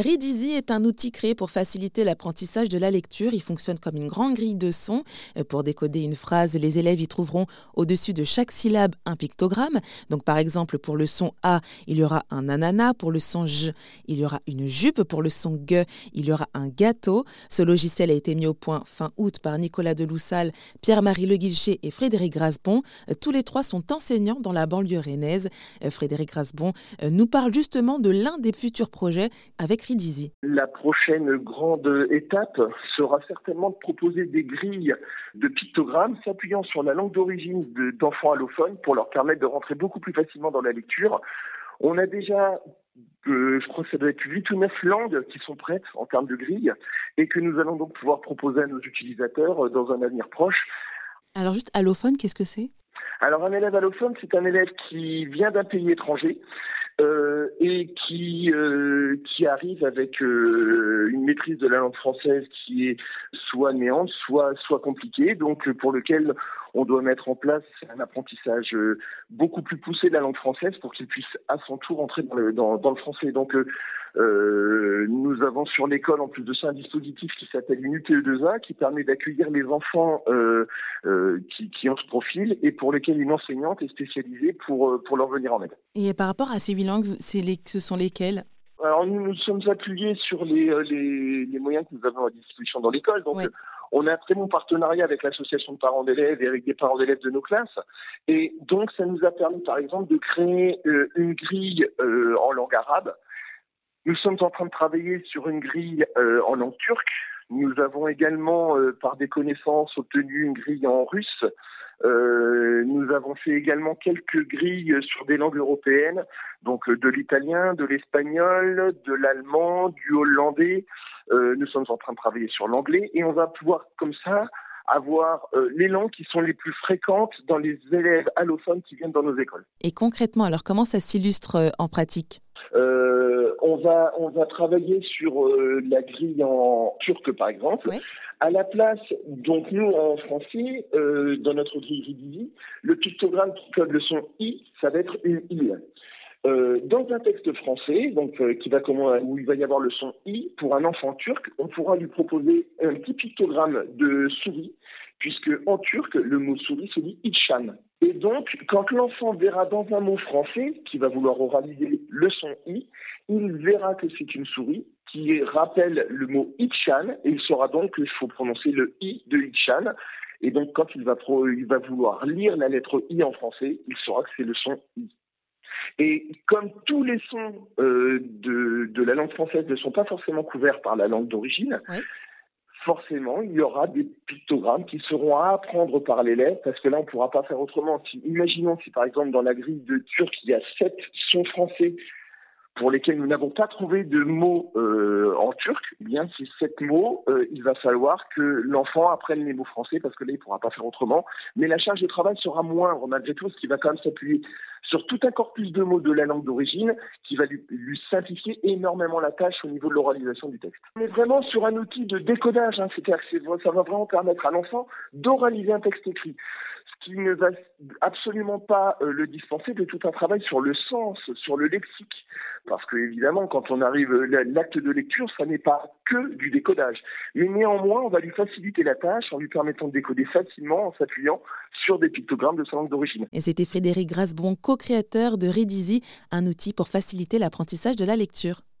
Read est un outil créé pour faciliter l'apprentissage de la lecture. Il fonctionne comme une grande grille de son. Euh, pour décoder une phrase, les élèves y trouveront au-dessus de chaque syllabe un pictogramme. Donc par exemple, pour le son A, il y aura un ananas. Pour le son J, il y aura une jupe. Pour le son G, il y aura un gâteau. Ce logiciel a été mis au point fin août par Nicolas Deloussal, Pierre-Marie Le Guilcher et Frédéric Grasbon. Euh, tous les trois sont enseignants dans la banlieue rennaise. Euh, Frédéric Grasbon nous parle justement de l'un des futurs projets avec la prochaine grande étape sera certainement de proposer des grilles de pictogrammes s'appuyant sur la langue d'origine d'enfants allophones pour leur permettre de rentrer beaucoup plus facilement dans la lecture. On a déjà euh, je crois que ça doit être 8 ou 9 langues qui sont prêtes en termes de grilles et que nous allons donc pouvoir proposer à nos utilisateurs euh, dans un avenir proche. Alors juste allophone, qu'est-ce que c'est? Alors un élève allophone, c'est un élève qui vient d'un pays étranger euh, et qui euh, qui arrive avec euh, une maîtrise de la langue française qui est soit néante, soit soit compliquée, donc pour lequel on doit mettre en place un apprentissage beaucoup plus poussé de la langue française pour qu'il puisse à son tour entrer dans le, dans, le français. Donc euh, nous avons sur l'école, en plus de ça, un dispositif qui s'appelle une UTE2A, qui permet d'accueillir les enfants euh, euh, qui, qui, ont ce profil et pour lesquels une enseignante est spécialisée pour, pour leur venir en aide. Et par rapport à ces huit langues, les, ce sont lesquelles alors nous nous sommes appuyés sur les, les, les, moyens que nous avons à disposition dans l'école. Donc on a un très bon partenariat avec l'association de parents d'élèves et avec des parents d'élèves de nos classes. Et donc ça nous a permis par exemple de créer une grille en langue arabe nous sommes en train de travailler sur une grille euh, en langue turque. Nous avons également, euh, par des connaissances, obtenu une grille en russe. Euh, nous avons fait également quelques grilles sur des langues européennes, donc de l'italien, de l'espagnol, de l'allemand, du hollandais. nous sommes en train de travailler sur l'anglais et on va pouvoir comme ça avoir les langues qui sont les plus fréquentes dans les élèves allophones qui viennent dans nos écoles. Et concrètement, alors comment ça s'illustre en pratique? Euh, on va on va travailler sur euh, la grille en turc par exemple. À la place, donc nous en français, euh, dans notre grille Rididi, le pictogramme qui code le son i, ça va être une i. dans un texte français, donc qui va comment, où il va y avoir le son i pour un enfant turc, on pourra lui proposer un petit pictogramme de souris puisque en turc, le mot souris se dit itchan. Et donc, quand l'enfant verra dans un mot français, qui va vouloir oraliser le son i, il verra que c'est une souris qui rappelle le mot itchan, et il saura donc qu'il faut prononcer le i de itchan. Et donc, quand il va, vouloir lire la lettre i en français, il saura que c'est le son i. Et comme tous les sons euh, de, la langue française ne sont pas forcément couverts par la langue d'origine, forcément, il y aura des pictogrammes qui seront à apprendre par l'élève, parce que là, on ne pourra pas faire autrement. Si, imaginons si, par exemple, dans la grille de Turc, il y a sept sons français pour lesquels nous n'avons pas trouvé de mots euh, en turc, eh bien ces sept mots, euh, il va falloir que l'enfant apprenne les mots français parce que là il ne pourra pas faire autrement. Mais la charge de travail sera moindre malgré tout, ce qui va quand même s'appuyer sur tout un corpus de mots de la langue d'origine qui va lui, simplifier énormément la tâche au niveau de l'oralisation du texte. On est vraiment sur un outil de décodage, hein, c'est-à-dire que ça va vraiment permettre à l'enfant d'oraliser un texte écrit ce qui ne va absolument pas euh, le dispenser de tout un travail sur le sens, sur le lexique. Parce que évidemment, quand on arrive, l'acte de lecture, ça n'est pas que du décodage. Mais néanmoins, on va lui faciliter la tâche en lui permettant de décoder facilement en s'appuyant sur des pictogrammes de sa langue d'origine. Et c'était Frédéric Grasbon, co-créateur de Redizy, un outil pour faciliter l'apprentissage de la lecture.